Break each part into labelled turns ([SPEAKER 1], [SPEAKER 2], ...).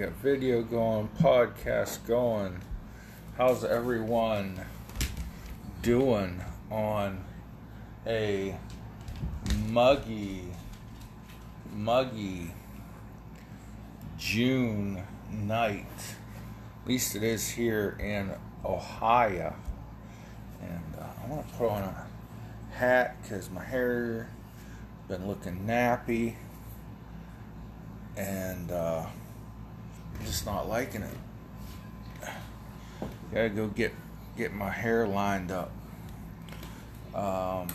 [SPEAKER 1] got video going, podcast going. How's everyone doing on a muggy, muggy June night? At least it is here in Ohio. And uh, I want to put on a hat because my hair been looking nappy and uh, Just not liking it. Gotta go get get my hair lined up. Um,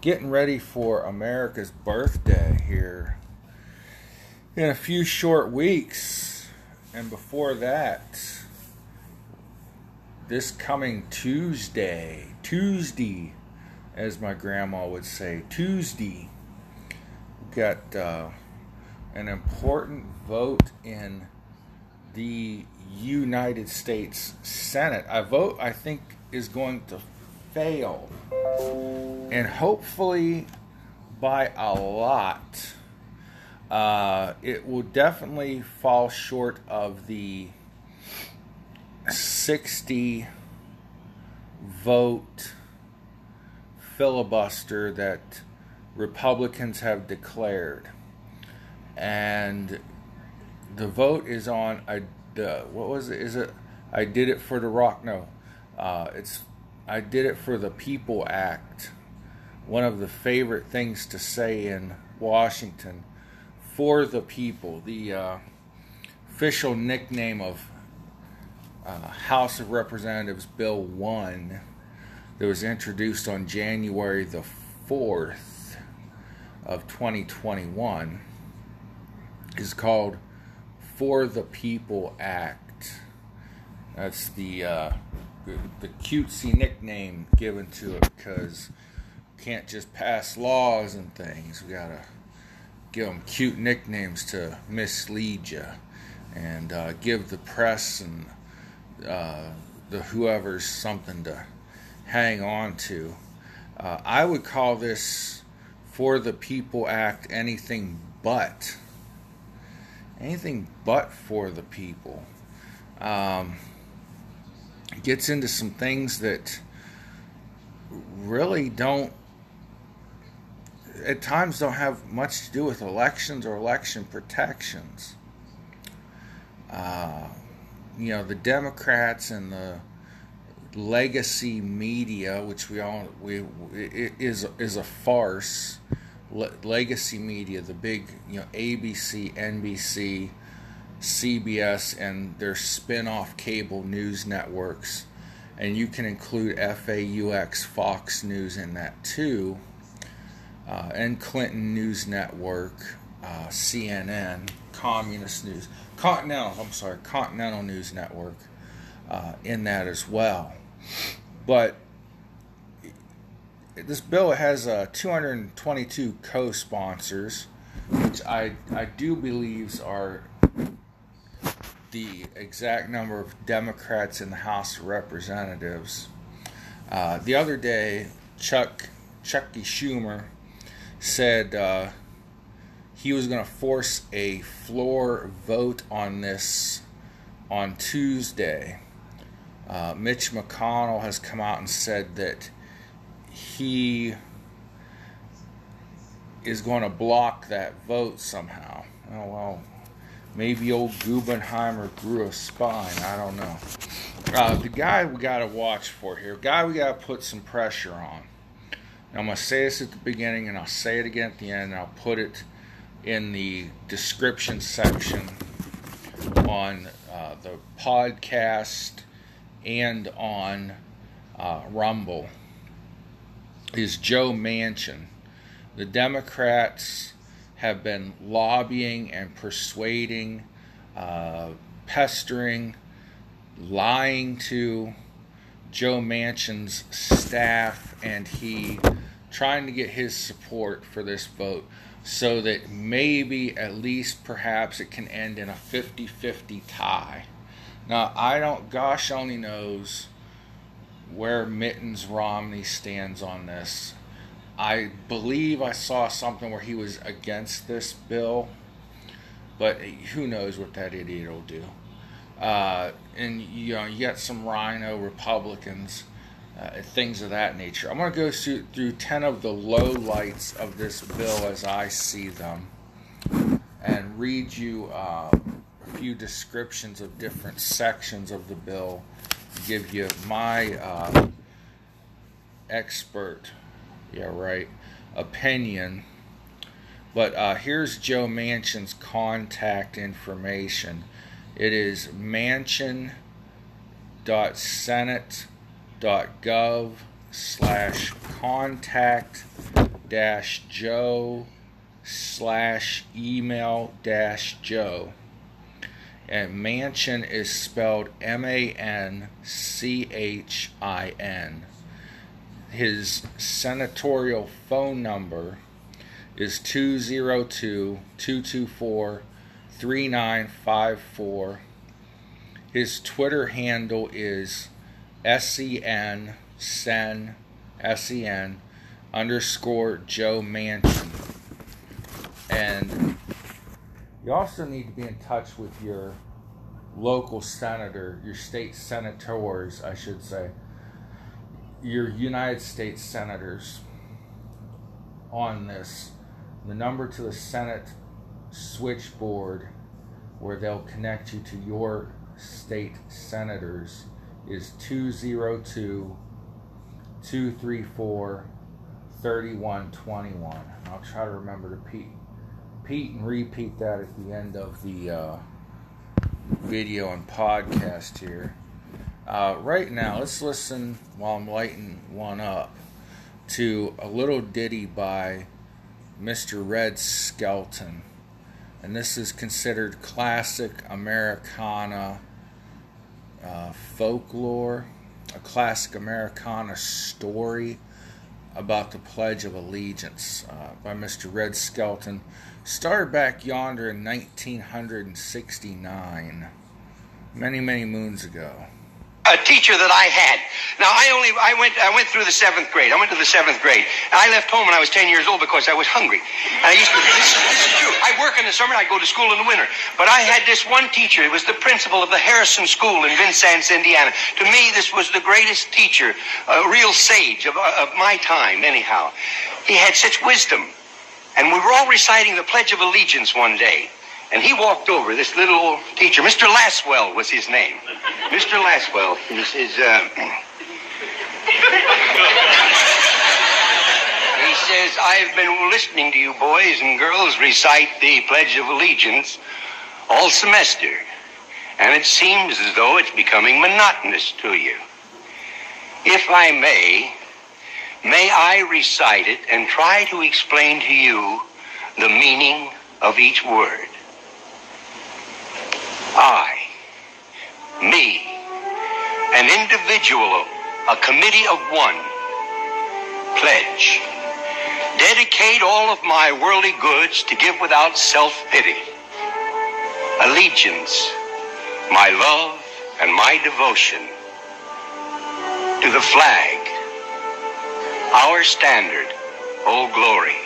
[SPEAKER 1] getting ready for America's birthday here in a few short weeks, and before that, this coming Tuesday, Tuesday, as my grandma would say, Tuesday got uh, an important vote in the United States Senate. A vote I think is going to fail, and hopefully by a lot. Uh, it will definitely fall short of the 60 vote filibuster that Republicans have declared, and the vote is on the, what was it? Is it I did it for the Rock? No, uh, it's I did it for the People Act. One of the favorite things to say in Washington, for the people. The uh, official nickname of uh, House of Representatives Bill One that was introduced on January the fourth of 2021 is called For the People Act. That's the uh, the cutesy nickname given to it because can't just pass laws and things. We gotta give them cute nicknames to mislead you and uh, give the press and uh, the whoever's something to hang on to. Uh, I would call this for the People Act anything but. Anything but for the people. Um, gets into some things that really don't, at times, don't have much to do with elections or election protections. Uh, you know, the Democrats and the legacy media, which we all we is is a farce. Le- legacy media, the big you know ABC, NBC, CBS, and their spin-off cable news networks, and you can include FAUX, Fox News in that too, uh, and Clinton News Network, uh, CNN, Communist News, Continental. I'm sorry, Continental News Network. Uh, in that as well. But this bill has uh, 222 co-sponsors, which I I do believe are the exact number of Democrats in the House of Representatives. Uh, the other day, Chuck Chucky Schumer said uh, he was going to force a floor vote on this on Tuesday. Uh, Mitch McConnell has come out and said that he is going to block that vote somehow. Oh, well, maybe old Gubenheimer grew a spine. I don't know. Uh, the guy we got to watch for here, guy we got to put some pressure on. I'm going to say this at the beginning and I'll say it again at the end I'll put it in the description section on uh, the podcast and on uh, Rumble is Joe Manchin. The Democrats have been lobbying and persuading, uh, pestering, lying to Joe Manchin's staff, and he trying to get his support for this vote so that maybe, at least, perhaps it can end in a 50 50 tie. Now, I don't, gosh only knows where Mittens Romney stands on this. I believe I saw something where he was against this bill, but who knows what that idiot will do. Uh, and you know, you got some RINO Republicans, uh, things of that nature. I'm going to go through, through 10 of the low lights of this bill as I see them and read you uh, a few descriptions of different sections of the bill, give you my uh, expert, yeah, right, opinion. But uh, here's Joe Manchin's contact information. It is manchin.senate.gov slash contact dash Joe slash email dash Joe. And Manchin is spelled M A N C H I N. His senatorial phone number is 202 224 3954. His Twitter handle is SEN, SEN, SEN, underscore Joe Manchin. And you also need to be in touch with your local senator, your state senators, I should say, your United States senators on this. The number to the Senate switchboard where they'll connect you to your state senators is 202 234 3121. I'll try to remember to repeat, repeat and repeat that at the end of the uh, video and podcast here. Uh, right now, let's listen while I'm lighting one up to a little ditty by Mr. Red Skelton. And this is considered classic Americana uh, folklore, a classic Americana story about the Pledge of Allegiance uh, by Mr. Red Skelton. Started back yonder in 1969, many, many moons ago
[SPEAKER 2] a teacher that I had. Now I only I went I went through the seventh grade. I went to the seventh grade. And I left home when I was ten years old because I was hungry. And I used to this, this is true. I work in the summer I go to school in the winter. But I had this one teacher. He was the principal of the Harrison School in Vincennes, Indiana. To me, this was the greatest teacher, a real sage of, of my time. Anyhow, he had such wisdom. And we were all reciting the Pledge of Allegiance one day. And he walked over, this little old teacher, Mr. Laswell was his name. Mr. Laswell, he says, uh, he says, I've been listening to you boys and girls recite the Pledge of Allegiance all semester, and it seems as though it's becoming monotonous to you. If I may, may I recite it and try to explain to you the meaning of each word. I, me, an individual, a committee of one, pledge, dedicate all of my worldly goods to give without self-pity, allegiance, my love and my devotion to the flag, our standard, Old Glory,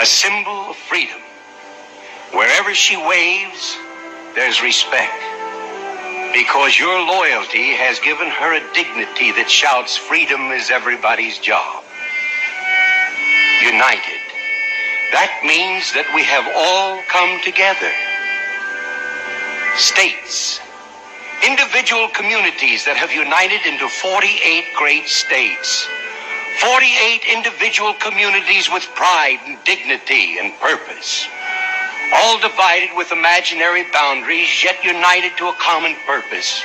[SPEAKER 2] a symbol of freedom. Wherever she waves, there's respect. Because your loyalty has given her a dignity that shouts freedom is everybody's job. United. That means that we have all come together. States. Individual communities that have united into 48 great states. 48 individual communities with pride and dignity and purpose all divided with imaginary boundaries, yet united to a common purpose.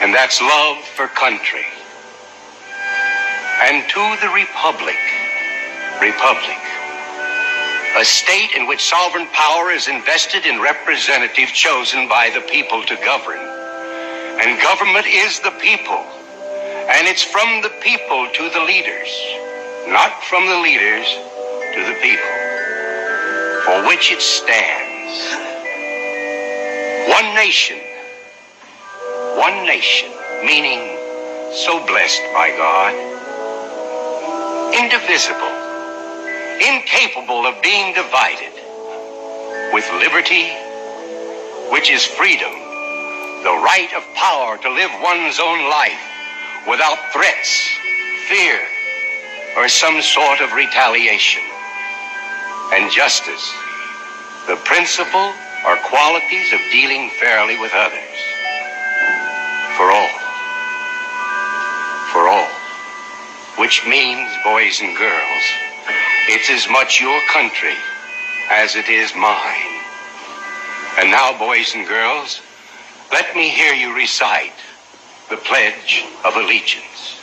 [SPEAKER 2] And that's love for country. And to the Republic, Republic, a state in which sovereign power is invested in representatives chosen by the people to govern. And government is the people. And it's from the people to the leaders, not from the leaders to the people for which it stands. One nation, one nation, meaning so blessed by God, indivisible, incapable of being divided, with liberty, which is freedom, the right of power to live one's own life without threats, fear, or some sort of retaliation. And justice, the principle or qualities of dealing fairly with others. For all. For all. Which means, boys and girls, it's as much your country as it is mine. And now, boys and girls, let me hear you recite the Pledge of Allegiance.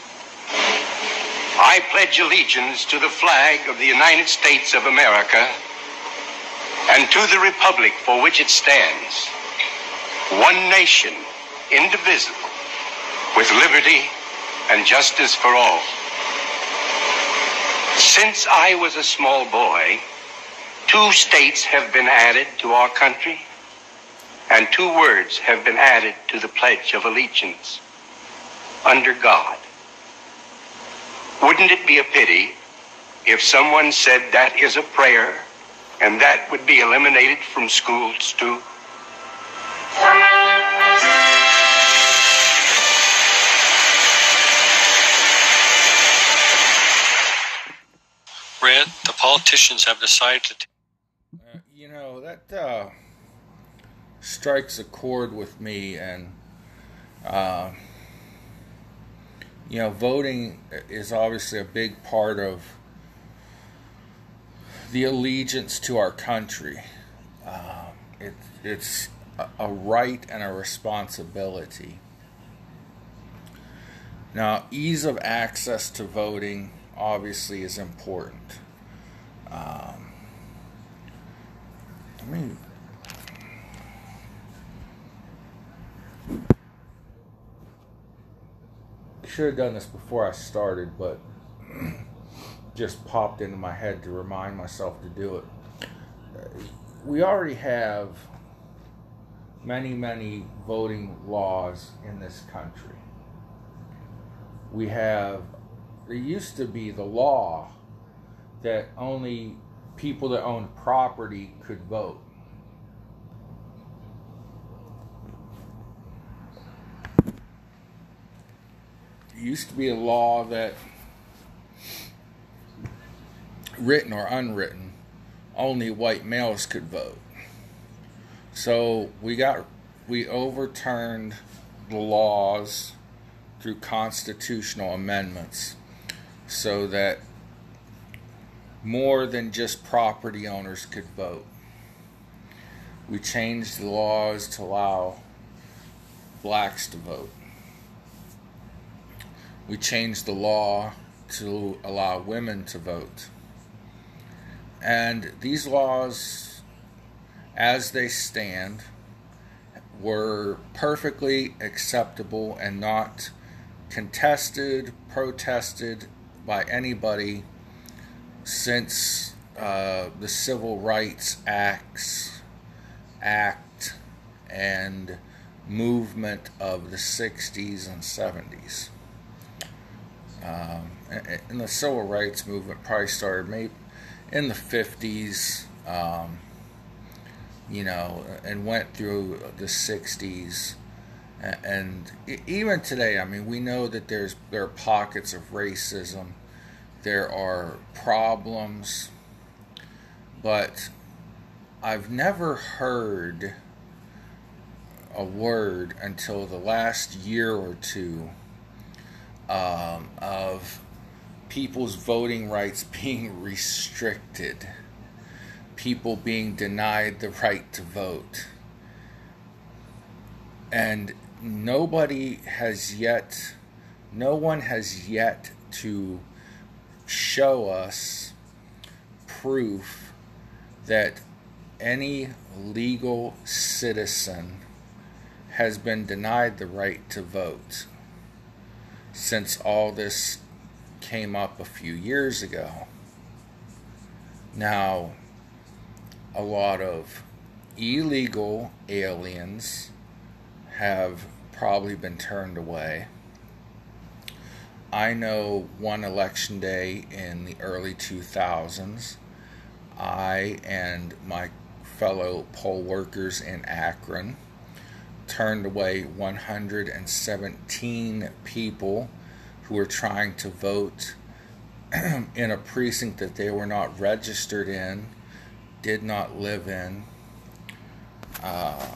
[SPEAKER 2] I pledge allegiance to the flag of the United States of America and to the republic for which it stands, one nation, indivisible, with liberty and justice for all. Since I was a small boy, two states have been added to our country, and two words have been added to the Pledge of Allegiance under God. Wouldn't it be a pity if someone said that is a prayer and that would be eliminated from schools too?
[SPEAKER 3] Red, the politicians have decided to.
[SPEAKER 1] Uh, you know, that uh, strikes a chord with me, and, uh, you know, voting is obviously a big part of the allegiance to our country. Uh, it, it's a, right and a responsibility. Now, ease of access to voting obviously is important. Um, I should have done this before I started, but just popped into my head to remind myself to do it. We already have many, many voting laws in this country. We have, there used to be the law that only people that owned property could vote. Used to be a law that, written or unwritten, only white males could vote. So we got, we overturned the laws through constitutional amendments so that more than just property owners could vote. We changed the laws to allow blacks to vote. We changed the law to allow women to vote. And these laws, as they stand, were perfectly acceptable and not contested, protested by anybody since uh, the Civil Rights Acts Act and movement of the 60s and 70s. Um, and the civil rights movement probably started maybe in the 50s, um, you know, and went through the 60s. And even today, I mean, we know that there's there are pockets of racism there are problems, but I've never heard a word until the last year or two um, of people's voting rights being restricted, people being denied the right to vote. And nobody has yet, no one has yet to show us proof that any legal citizen has been denied the right to vote since all this came up a few years ago. Now, a lot of illegal aliens have probably been turned away. I know one election day in the early 2000s, I and my fellow poll workers in Akron turned away 117 people who were trying to vote in a precinct that they were not registered in, did not live in. Uh,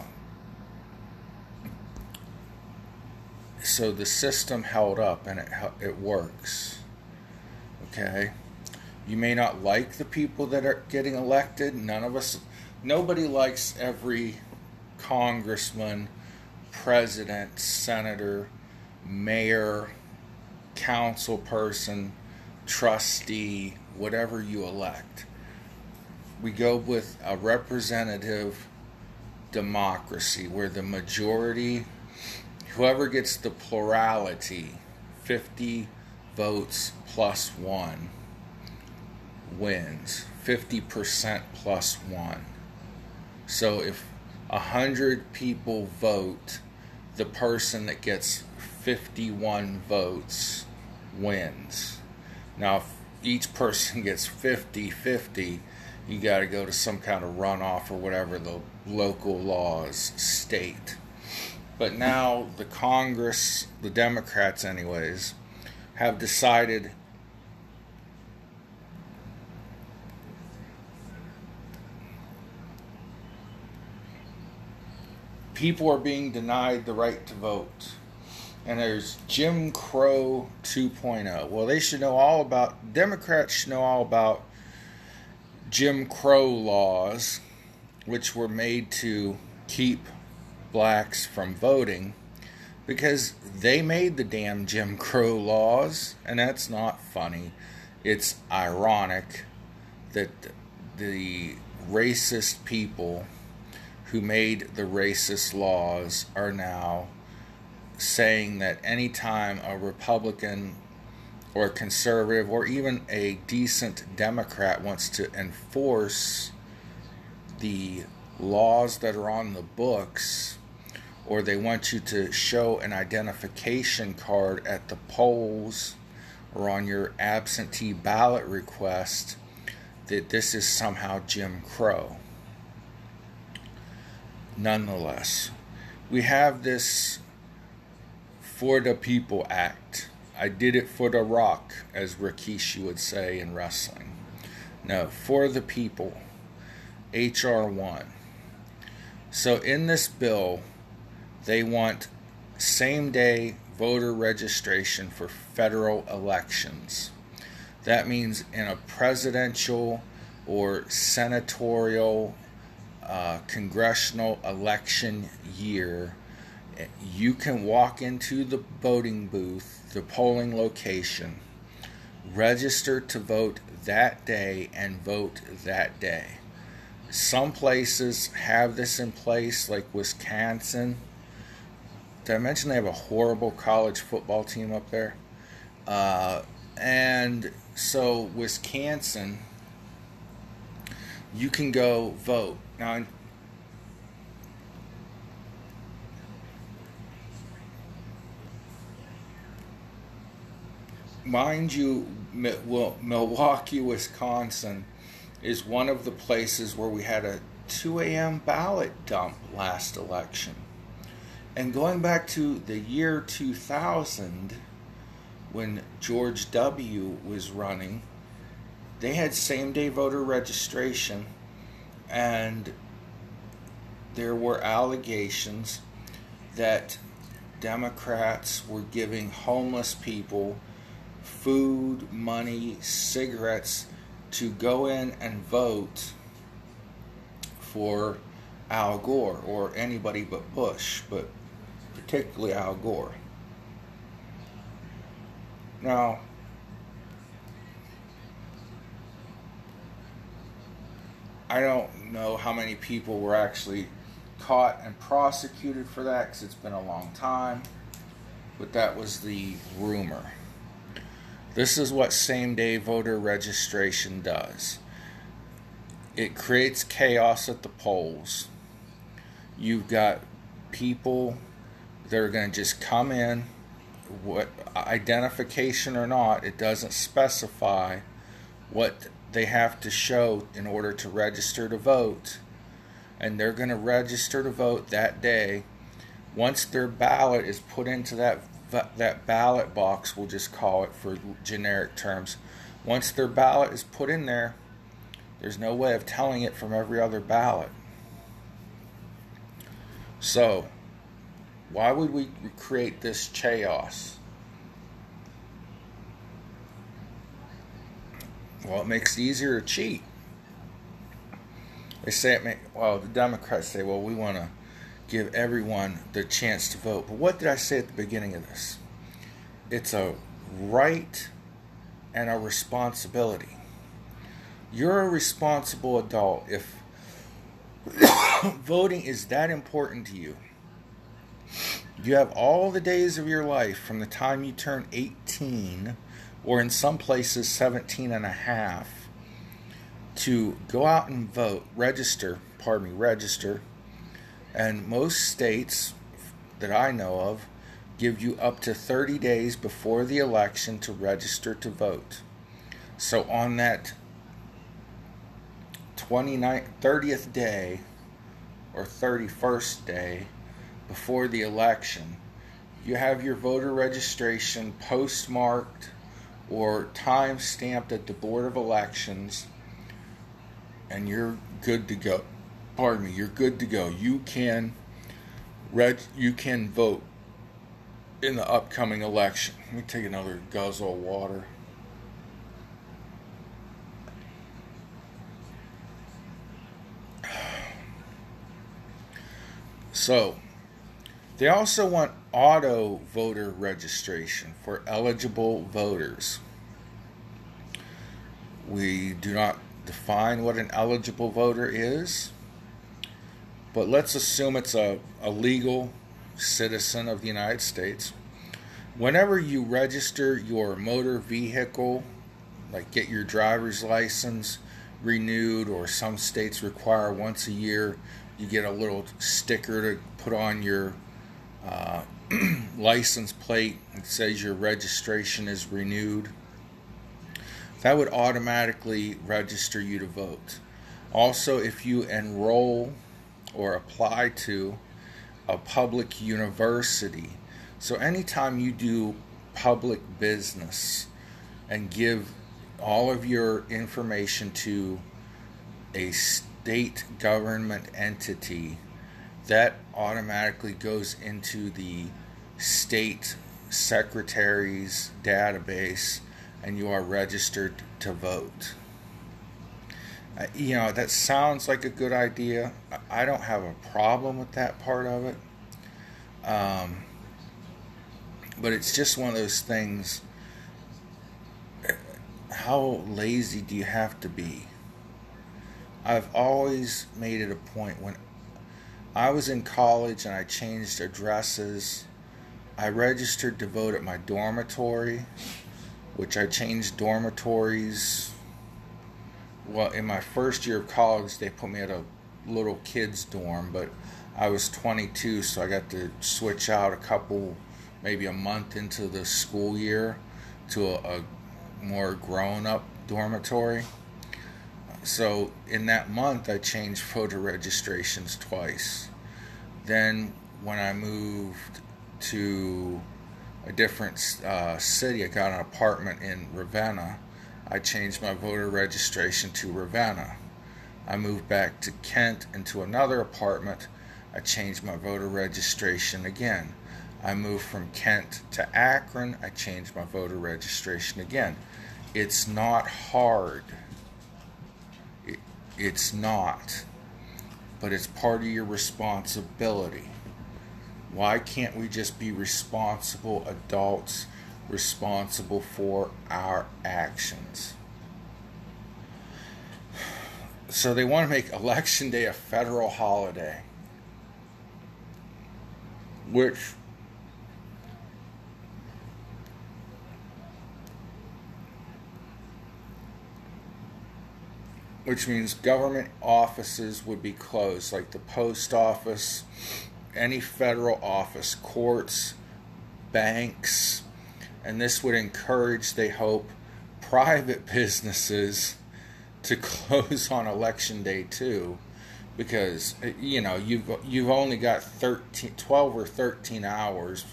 [SPEAKER 1] so the system held up and it it works. Okay, you may not like the people that are getting elected. None of us, nobody likes every congressman, president, senator, mayor, council person, trustee, whatever you elect. We go with a representative democracy where the majority whoever gets the plurality, 50 votes plus one, wins. 50% plus one. So if 100 people vote, the person that gets 51 votes wins. Now, if each person gets 50 50, you got to go to some kind of runoff or whatever the local laws state. But now the Congress, the Democrats, anyways, have decided people are being denied the right to vote. And there's Jim Crow 2.0. Well, they should know all about, Democrats should know all about Jim Crow laws, which were made to keep blacks from voting because they made the damn Jim Crow laws, and that's not funny. It's ironic that the racist people who made the racist laws are now saying that anytime a Republican or a conservative or even a decent Democrat wants to enforce the laws that are on the books or they want you to show an identification card at the polls or on your absentee ballot request that this is somehow Jim Crow. Nonetheless, we have this For the People Act. I did it for the rock, as Rikishi would say in wrestling. No, for the people. H.R. 1. So, in this bill, they want same day voter registration for federal elections. That means in a presidential or senatorial uh, congressional election year, you can walk into the voting booth, the polling location, register to vote that day, and vote that day. Some places have this in place, like Wisconsin did I mention they have a horrible college football team up there? Uh, and so, Wisconsin, you can go vote. Now, mind you, Milwaukee, Wisconsin is one of the places where we had a 2 a.m. ballot dump last election. And going back to the year 2000, when George W. was running, they had same day voter registration, and there were allegations that Democrats were giving homeless people food, money, cigarettes to go in and vote for Al Gore or anybody but Bush. But particularly Al Gore. Now, I don't know how many people were actually caught and prosecuted for that because it's been a long time, but that was the rumor. This is what same day voter registration does it creates chaos at the polls. You've got people they're going to just come in, what identification or not, it doesn't specify what they have to show in order to register to vote. and they're going to register to vote that day. Once their ballot is put into that that ballot box, we'll just call it for generic terms. Once their ballot is put in there, there's no way of telling it from every other ballot. So, why would we create this chaos? Well, it makes it easier to cheat. They say it make well the Democrats say, well, we want to give everyone the chance to vote. But what did I say at the beginning of this? It's a right and a responsibility. You're a responsible adult if voting is that important to you. You have all the days of your life from the time you turn 18 or in some places 17 and a half to go out and vote, register, pardon me, register. And most states that I know of give you up to 30 days before the election to register to vote. So on that 29th, 30th day or 31st day before the election, you have your voter registration postmarked or time stamped at the Board of Elections and you're good to go. Pardon me, you're good to go. You can reg- you can vote in the upcoming election. Let me take another guzzle of water. So, they also want auto voter registration for eligible voters. We do not define what an eligible voter is, but let's assume it's a, a legal citizen of the United States. Whenever you register your motor vehicle, like get your driver's license renewed, or some states require once a year, you get a little sticker to put on your uh, license plate that says your registration is renewed that would automatically register you to vote. Also, if you enroll or apply to a public university, so anytime you do public business and give all of your information to a state government entity, that automatically goes into the state secretary's database and you are registered to vote. Uh, you know, that sounds like a good idea. I don't have a problem with that part of it. Um, but it's just one of those things. How lazy do you have to be? I've always made it a point when I was in college and I changed addresses. I registered to vote at my dormitory which I changed dormitories. Well, in my first year of college, they put me at a little kids' dorm, but I was 22, so I got to switch out a couple, maybe a month into the school year to a, a more grown up dormitory. So in that month, I changed voter registrations twice. Then when I moved to a different uh, city. I got an apartment in Ravenna. I changed my voter registration to Ravenna. I moved back to Kent into another apartment. I changed my voter registration again. I moved from Kent to Akron. I changed my voter registration again. It's not hard. It, it's not. But it's part of your responsibility. Why can't we just be responsible adults responsible for our actions? So they want to make Election Day a federal holiday, which which means government offices would be closed, like the post office, any federal office, courts, banks, and this would encourage, they hope, private businesses to close on election day too, because you know you've you've only got 13 12 or 13 hours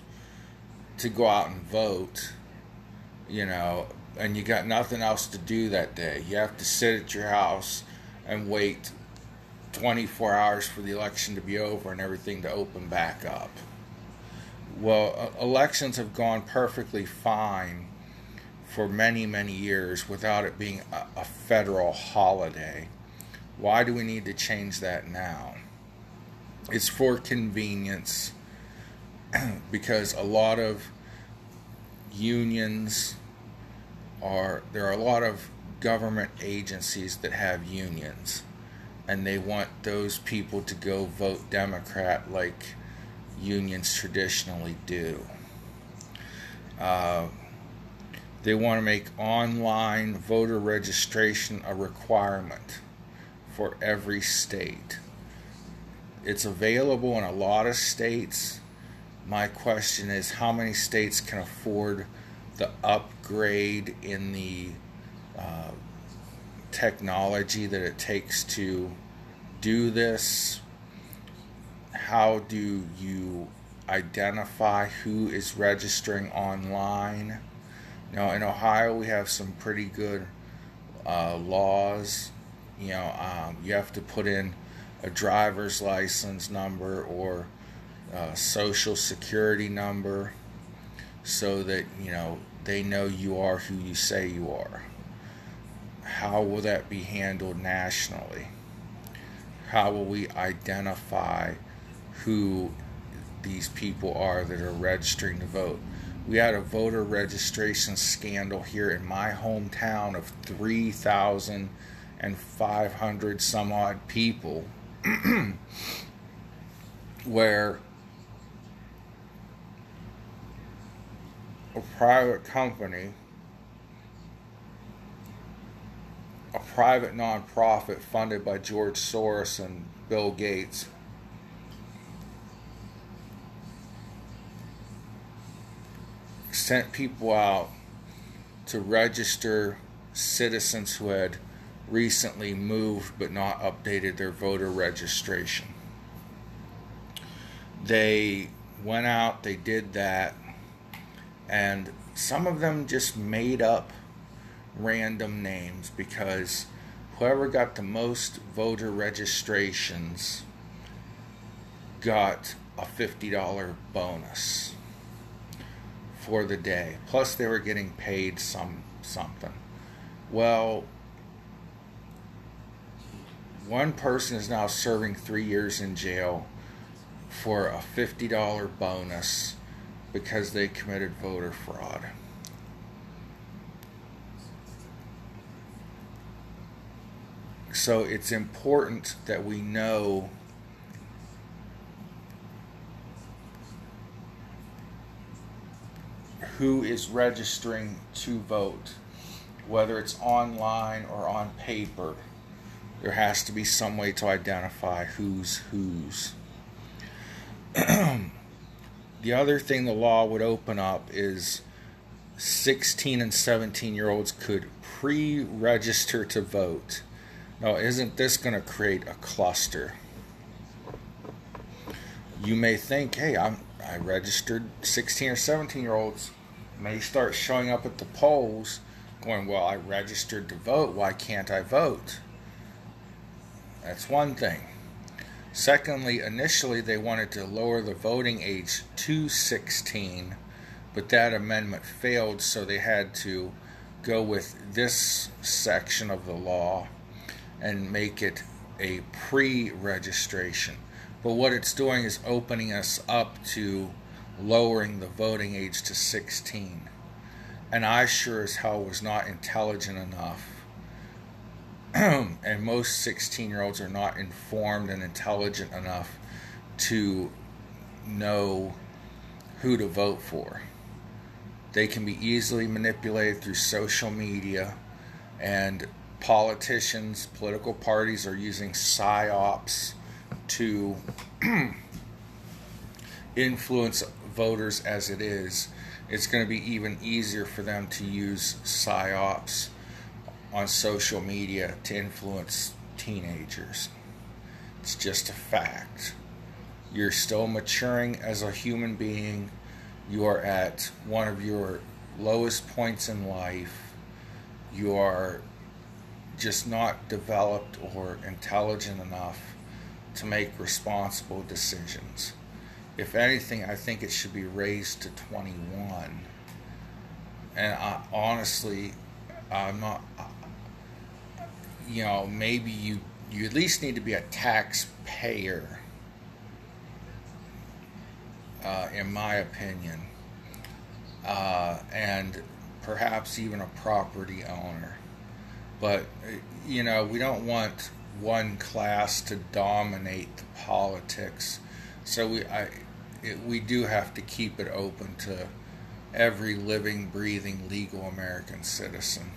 [SPEAKER 1] to go out and vote you know and you got nothing else to do that day. You have to sit at your house and wait 24 hours for the election to be over and everything to open back up. Well elections have gone perfectly fine for many many years without it being a, a federal holiday. Why do we need to change that now? It's for convenience because a lot of unions are there are a lot of government agencies that have unions and they want those people to go vote Democrat like unions traditionally do. Uh, they want to make online voter registration a requirement for every state. It's available in a lot of states. My question is how many states can afford the upgrade in the uh, technology that it takes to do this? How do you identify who is registering online? Now, in Ohio, we have some pretty good uh, laws you know, um, you have to put in a driver's license number or a social security number so that, you know, they know you are who you say you are. How will that be handled nationally? How will we identify who these people are that are registering to vote? We had a voter registration scandal here in my hometown of 3,000 and 500 some odd people where a private company, a private nonprofit funded by George Soros and Bill Gates, sent people out to register citizens who had recently moved but not updated their voter registration. They went out, they did that, and some of them just made up random names because whoever got the most voter registrations got a $50 bonus for the day. Plus they were getting paid some something. Well, one person is now serving three years in jail for a $50 bonus because they committed voter fraud. So it's important that we know who is registering to vote, whether it's online or on paper there has to be some way to identify who's whose. the other thing the law would open up is 16 and 17 year olds could pre register to vote. Now, isn't this going to create a cluster? You may think, hey, I'm, I registered 16 or 17 year olds, may start showing up at the polls going, well, I registered to vote, why can't I vote? That's one thing. Secondly, initially they wanted to lower the voting age to 16, but that amendment failed, so they had to go with this section of the law and make it a pre registration. But what it's doing is opening us up to lowering the voting age to 16. And I sure as hell was not intelligent enough and most 16 year olds are not informed and intelligent enough to know who to vote for. They can be easily manipulated through social media, and politicians, political parties are using psyops to influence voters as it is. It's going to be even easier for them to use psyops on social media to influence teenagers. It's just a fact. You're still maturing as a human being. You are at one of your lowest points in life. You are just not developed or intelligent enough to make responsible decisions. If anything, I think it should be raised to 21. And I, honestly, I'm not. You know, maybe you you at least need to be a taxpayer. Uh, in my opinion, uh, and perhaps even a property owner. But you know, we don't want one class to dominate the politics. So we I it, we do have to keep it open to every living, breathing, legal American citizen.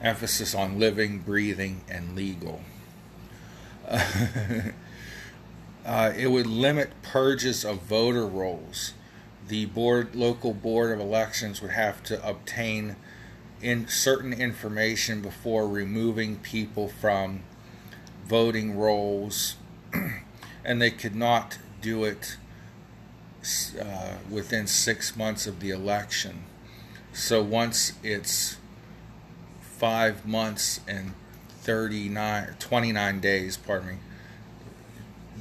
[SPEAKER 1] Emphasis on living, breathing, and legal. uh, it would limit purges of voter rolls. The board, local board of elections would have to obtain in certain information before removing people from voting rolls, and they could not do it uh, within six months of the election. So once it's five months and 39, 29 days, pardon me,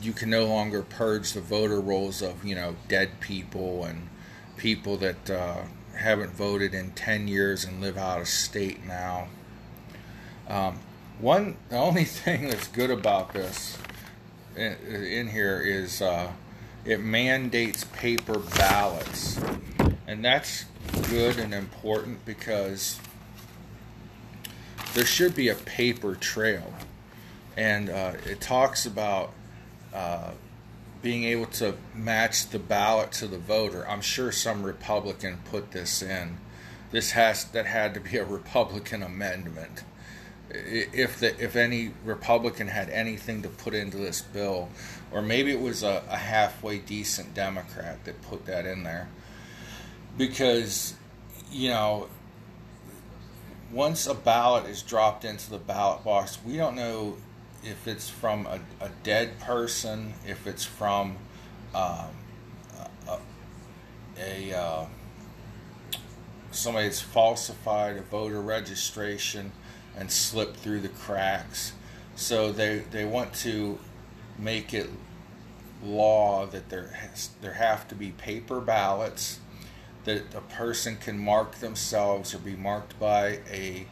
[SPEAKER 1] you can no longer purge the voter rolls of, you know, dead people and people that uh, haven't voted in 10 years and live out of state now. Um, one, the only thing that's good about this in, in here is uh, it mandates paper ballots. And that's good and important because there should be a paper trail. And uh, it talks about uh, being able to match the ballot to the voter. I'm sure some Republican put this in. This has that had to be a Republican amendment if the if any Republican had anything to put into this bill, or maybe it was a, a halfway decent Democrat that put that in there, because you know once a ballot is dropped into the ballot box, we don't know if it's from a, a dead person, if it's from um, a, a uh, somebody that's falsified a voter registration and slipped through the cracks. So they they want to make it law that there has, there have to be paper ballots that a person can mark themselves or be marked by a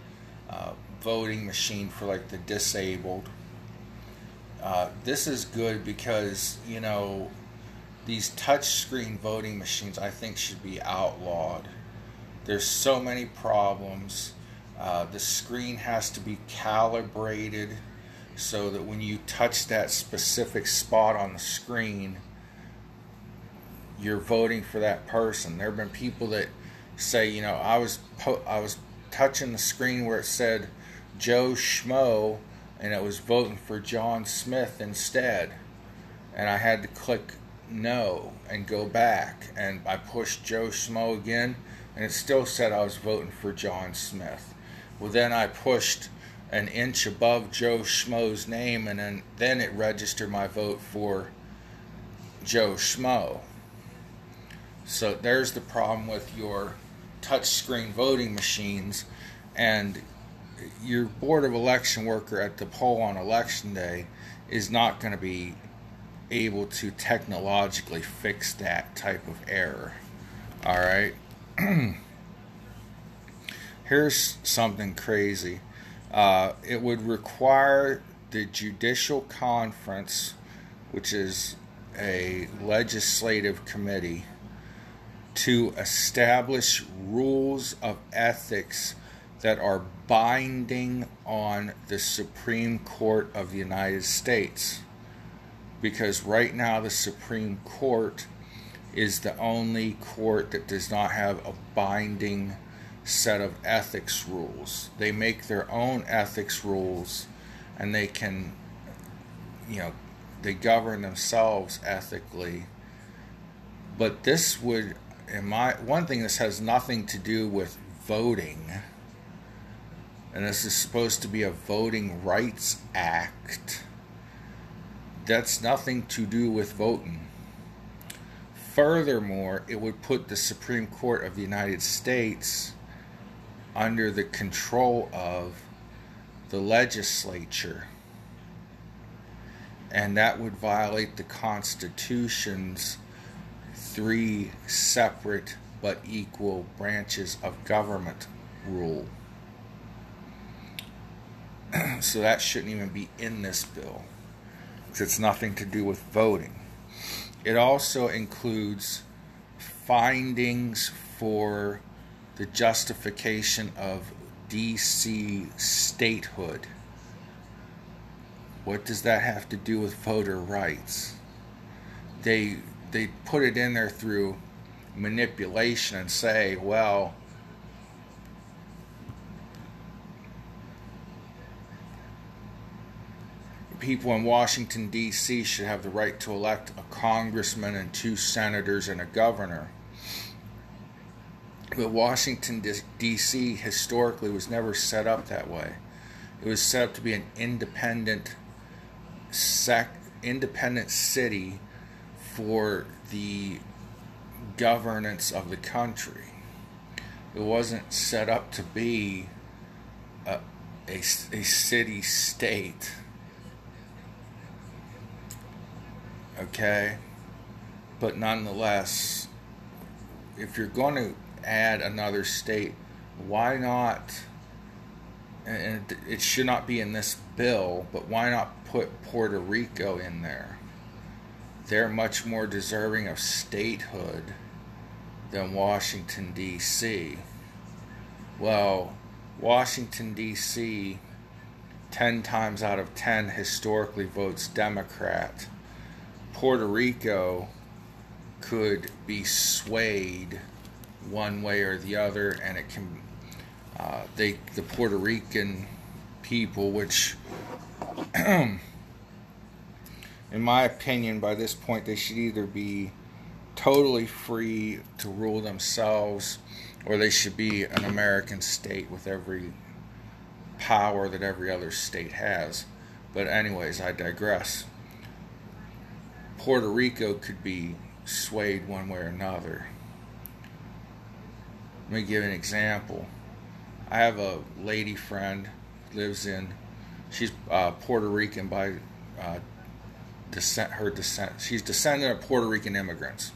[SPEAKER 1] uh, voting machine for like the disabled. Uh, this is good because you know these touchscreen voting machines I think should be outlawed. There's so many problems. Uh, the screen has to be calibrated so that when you touch that specific spot on the screen, you're voting for that person. There have been people that say, you know, I was po- I was touching the screen where it said Joe Schmo, and it was voting for John Smith instead, and I had to click no and go back, and I pushed Joe Schmo again, and it still said I was voting for John Smith. Well, then I pushed an inch above Joe Schmo's name, and then, then it registered my vote for Joe Schmo. So there's the problem with your touchscreen voting machines, and your board of election worker at the poll on election day is not going to be able to technologically fix that type of error. All right. here's something crazy. Uh, it would require the Judicial Conference, which is a legislative committee, to establish rules of ethics that are binding on the Supreme Court of the United States. Because right now, the Supreme Court is the only court that does not have a binding set of ethics rules. They make their own ethics rules and they can, you know, they govern themselves ethically. But this would, in my, one thing, this has nothing to do with voting. And this is supposed to be a Voting Rights Act. That's nothing to do with voting. Furthermore, it would put the Supreme Court of the United States under the control of the legislature. And that would violate the Constitution's three separate but equal branches of government rule. so that shouldn't even be in this bill because it's nothing to do with voting. It also includes findings for the justification of DC statehood. What does that have to do with voter rights? They they put it in there through manipulation and say, well, people in Washington, D.C. should have the right to elect a congressman and two senators and a governor. But Washington, D.C. historically was never set up that way. It was set up to be an independent sec- independent city for the governance of the country. It wasn't set up to be a, a, a city state okay? But nonetheless, if you're going to add another state, why not? And it should not be in this bill, but why not put Puerto Rico in there? They're much more deserving of statehood than Washington, D.C. Well, Washington, D.C., 10 times out of 10 historically votes Democrat Puerto Rico could be swayed one way or the other, and it can. Uh, they the Puerto Rican people, which, in my opinion, by this point they should either be totally free to rule themselves, or they should be an American state with every power that every other state has. But anyways, I digress. Puerto Rico could be swayed one way or another. Let me give an example. I have a lady friend lives in. She's uh, Puerto Rican by uh, descent. Her descent. She's descendant of Puerto Rican immigrants.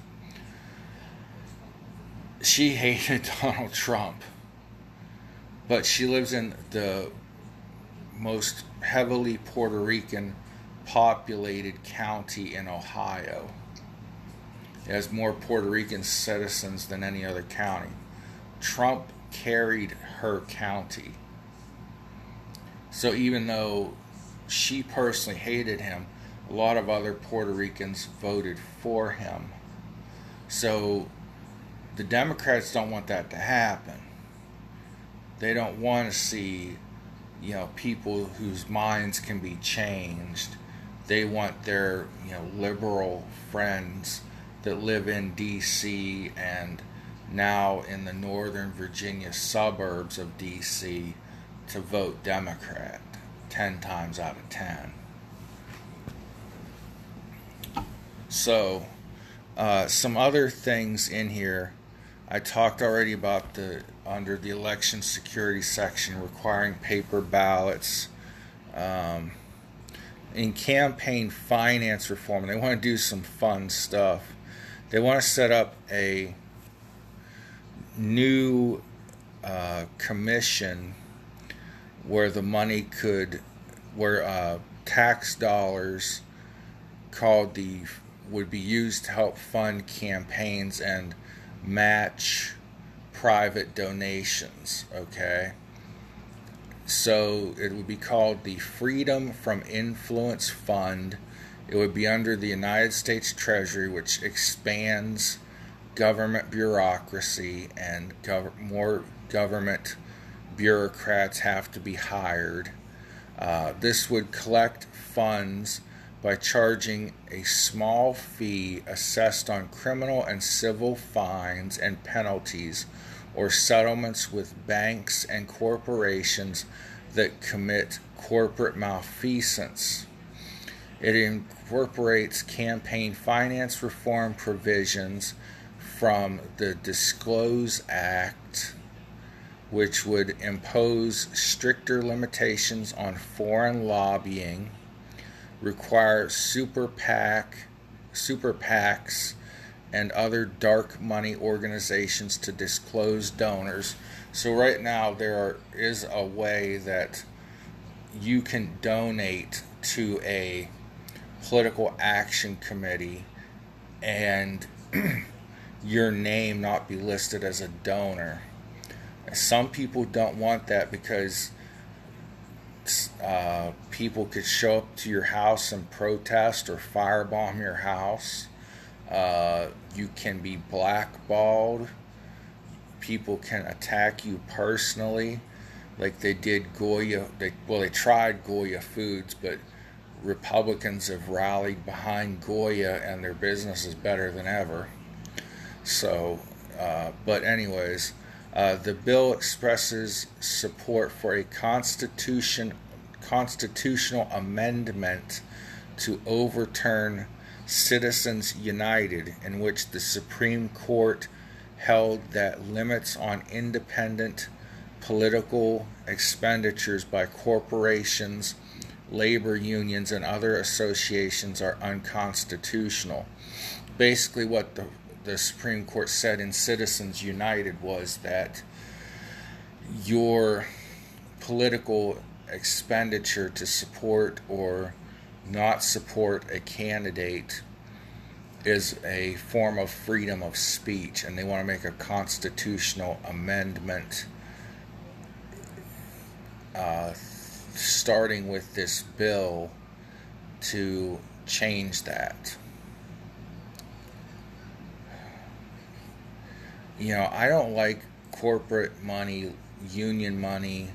[SPEAKER 1] She hated Donald Trump, but she lives in the most heavily Puerto Rican populated county in Ohio. It has more Puerto Rican citizens than any other county. Trump carried her county. So even though she personally hated him, a lot of other Puerto Ricans voted for him. So the Democrats don't want that to happen. They don't want to see, you know, people whose minds can be changed they want their you know liberal friends that live in D.C. and now in the northern Virginia suburbs of D.C. to vote Democrat 10 times out of 10. So, uh, some other things in here. I talked already about the under the election security section requiring paper ballots. Um, in campaign finance reform, they want to do some fun stuff. They want to set up a new uh, commission where the money could, where uh, tax dollars called the would be used to help fund campaigns and match private donations. Okay. So it would be called the Freedom from Influence Fund. It would be under the United States Treasury, which expands government bureaucracy and gov- more government bureaucrats have to be hired. Uh, this would collect funds by charging a small fee assessed on criminal and civil fines and penalties or settlements with banks and corporations that commit corporate malfeasance. It incorporates campaign finance reform provisions from the Disclose Act, which would impose stricter limitations on foreign lobbying, require super PAC, super PACs, and other dark money organizations to disclose donors. So right now there are, is a way that you can donate to a political action committee and your name not be listed as a donor. Some people don't want that because uh, people could show up to your house and protest or firebomb your house. Uh, you can be blackballed. People can attack you personally, like they did Goya. They, well, they tried Goya Foods, but Republicans have rallied behind Goya, and their business is better than ever. So, uh, but anyways, uh, the bill expresses support for a constitution constitutional amendment to overturn Citizens United, in which the Supreme Court held that limits on independent political expenditures by corporations, labor unions, and other associations are unconstitutional. Basically, what the, the Supreme Court said in Citizens United was that your political expenditure to support or not support a candidate is a form of freedom of speech, and they want to make a constitutional amendment uh, starting with this bill to change that. You know, I don't like corporate money, union money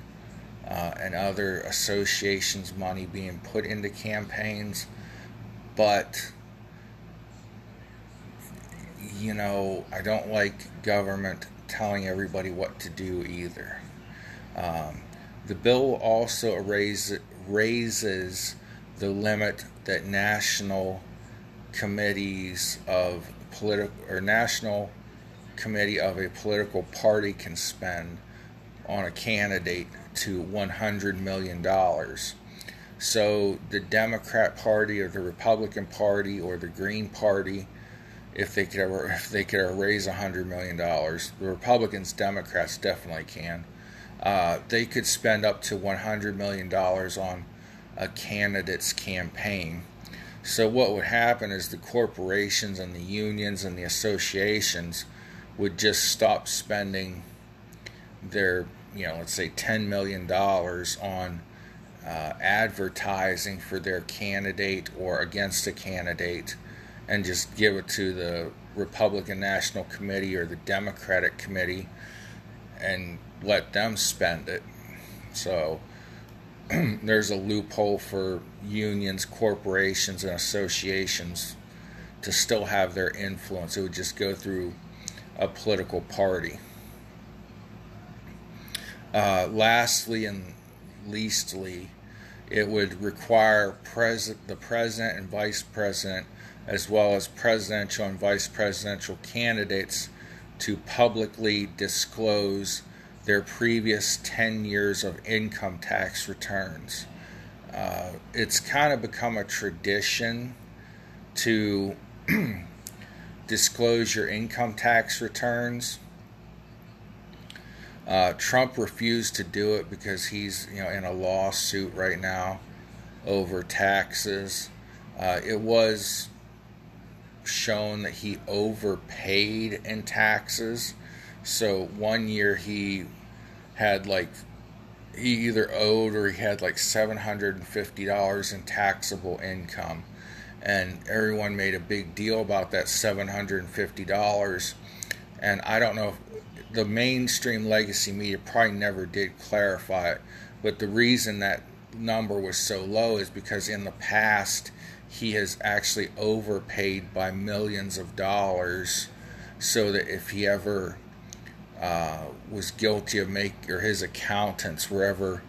[SPEAKER 1] uh, and other associations' money being put into campaigns, but you know, I don't like government telling everybody what to do either. Um, the bill also raise, raises the limit that national committees of political or national committee of a political party can spend on a candidate to $100 million. So the Democrat Party or the Republican Party or the Green Party, if they could ever, if they could raise $100 million, the Republicans, Democrats definitely can. Uh, they could spend up to $100 million on a candidate's campaign. So, what would happen is the corporations and the unions and the associations would just stop spending their you know, let's say $10 million on uh, advertising for their candidate or against a candidate and just give it to the Republican National Committee or the Democratic Committee and let them spend it. So there's a loophole for unions, corporations, and associations to still have their influence. It would just go through a political party. Uh, lastly and leastly, it would require pres- the president and vice president, as well as presidential and vice presidential candidates, to publicly disclose their previous 10 years of income tax returns. Uh, it's kind of become a tradition to disclose your income tax returns uh, Trump refused to do it because he's you know in a lawsuit right now over taxes. Uh, it was shown that he overpaid in taxes. So one year he had like he either owed or he had like seven hundred and fifty dollars in taxable income, and everyone made a big deal about that seven hundred and fifty dollars. And I don't know if the mainstream legacy media probably never did clarify it, but the reason that number was so low is because in the past he has actually overpaid by millions of dollars so that if he ever uh, was guilty of make or his accountants were ever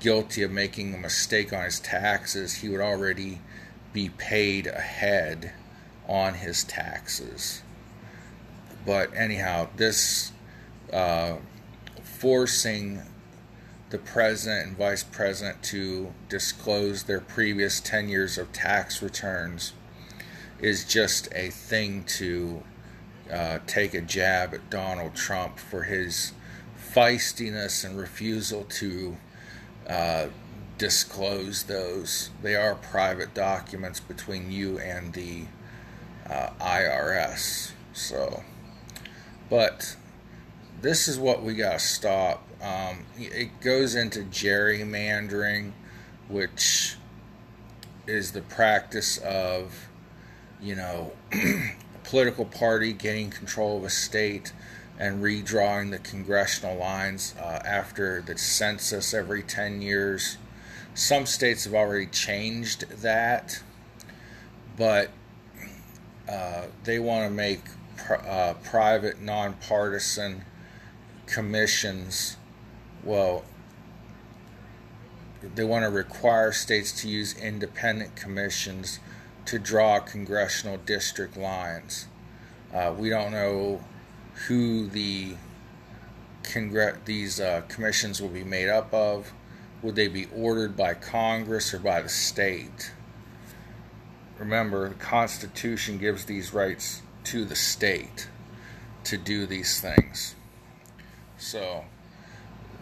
[SPEAKER 1] guilty of making a mistake on his taxes he would already be paid ahead on his taxes. But anyhow, this uh, forcing the president and vice president to disclose their previous 10 years of tax returns is just a thing to uh, take a jab at Donald Trump for his feistiness and refusal to uh, disclose those. They are private documents between you and the uh, IRS. So, but this is what we got to stop. Um, it goes into gerrymandering, which is the practice of, you know, a political party getting control of a state and redrawing the congressional lines uh, after the census every 10 years. Some states have already changed that, but uh, they want to make pr- uh, private, nonpartisan commissions. Well, they want to require states to use independent commissions to draw congressional district lines. Uh, we don't know who the congr- these uh, commissions will be made up of. Would they be ordered by Congress or by the state? Remember, the Constitution gives these rights to the state to do these things. So,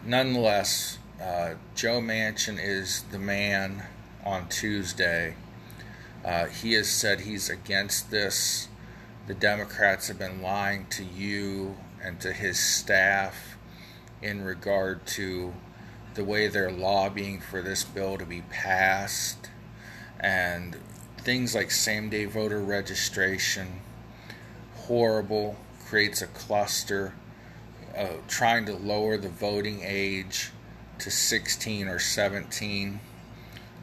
[SPEAKER 1] nonetheless, uh, Joe Manchin is the man on Tuesday. Uh, he has said he's against this. The Democrats have been lying to you and to his staff in regard to the way they're lobbying for this bill to be passed and things like same day voter registration horrible creates a cluster uh, trying to lower the voting age to 16 or 17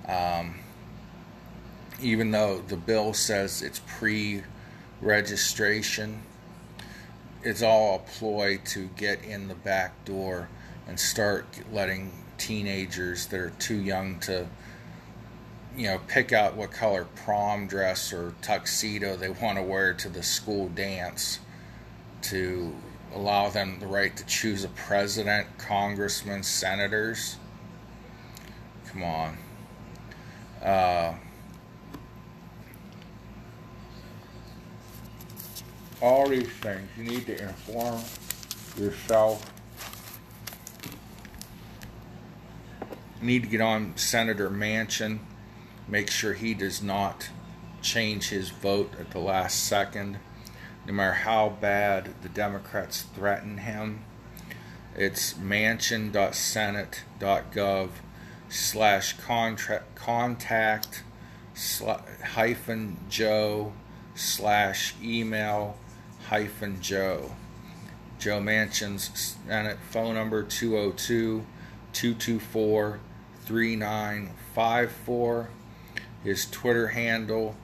[SPEAKER 1] um, even though the bill says it's pre registration it's all a ploy to get in the back door and start letting teenagers that are too young to you know pick out what color prom dress or tuxedo they want to wear to the school dance to allow them the right to choose a president, congressmen, senators. Come on. Uh, all these things, you need to inform yourself need to get on Senator Manchin, make sure he does not change his vote at the last second, no matter how bad the Democrats threaten him. It's manchin.senate.gov slash contact hyphen Joe slash email hyphen Joe. Joe Manchin's Senate phone number 202 224 3954. His Twitter handle,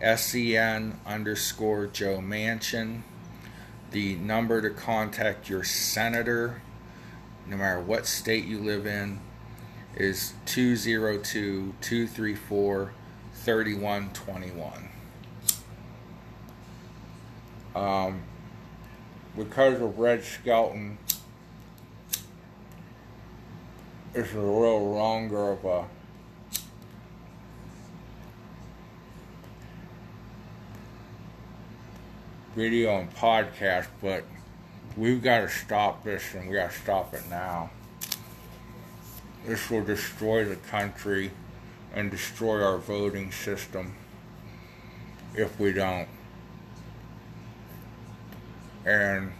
[SPEAKER 1] SEN underscore Joe Manchin. The number to contact your senator, no matter what state you live in, is 202 234 3121. Um, because of Red Skelton it's a little longer of a video and podcast, but we've got to stop this and we got to stop it now. This will destroy the country and destroy our voting system if we don't. And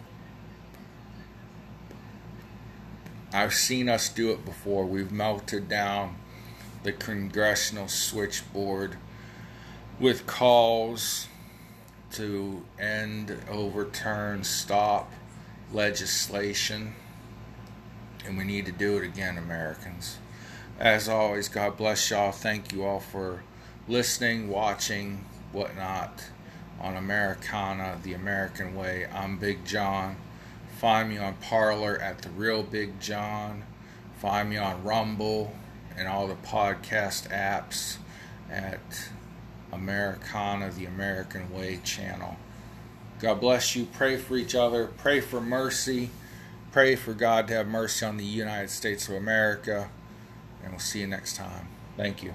[SPEAKER 1] I've seen us do it before. We've melted down the congressional switchboard with calls to end, overturn, stop legislation. And we need to do it again, Americans. As always, God bless y'all. Thank you all for listening, watching, whatnot on Americana, the American way. I'm Big John. Find me on Parler at The Real Big John. Find me on Rumble and all the podcast apps at Americana, the American Way channel. God bless you. Pray for each other. Pray for mercy. Pray for God to have mercy on the United States of America. And we'll see you next time. Thank you.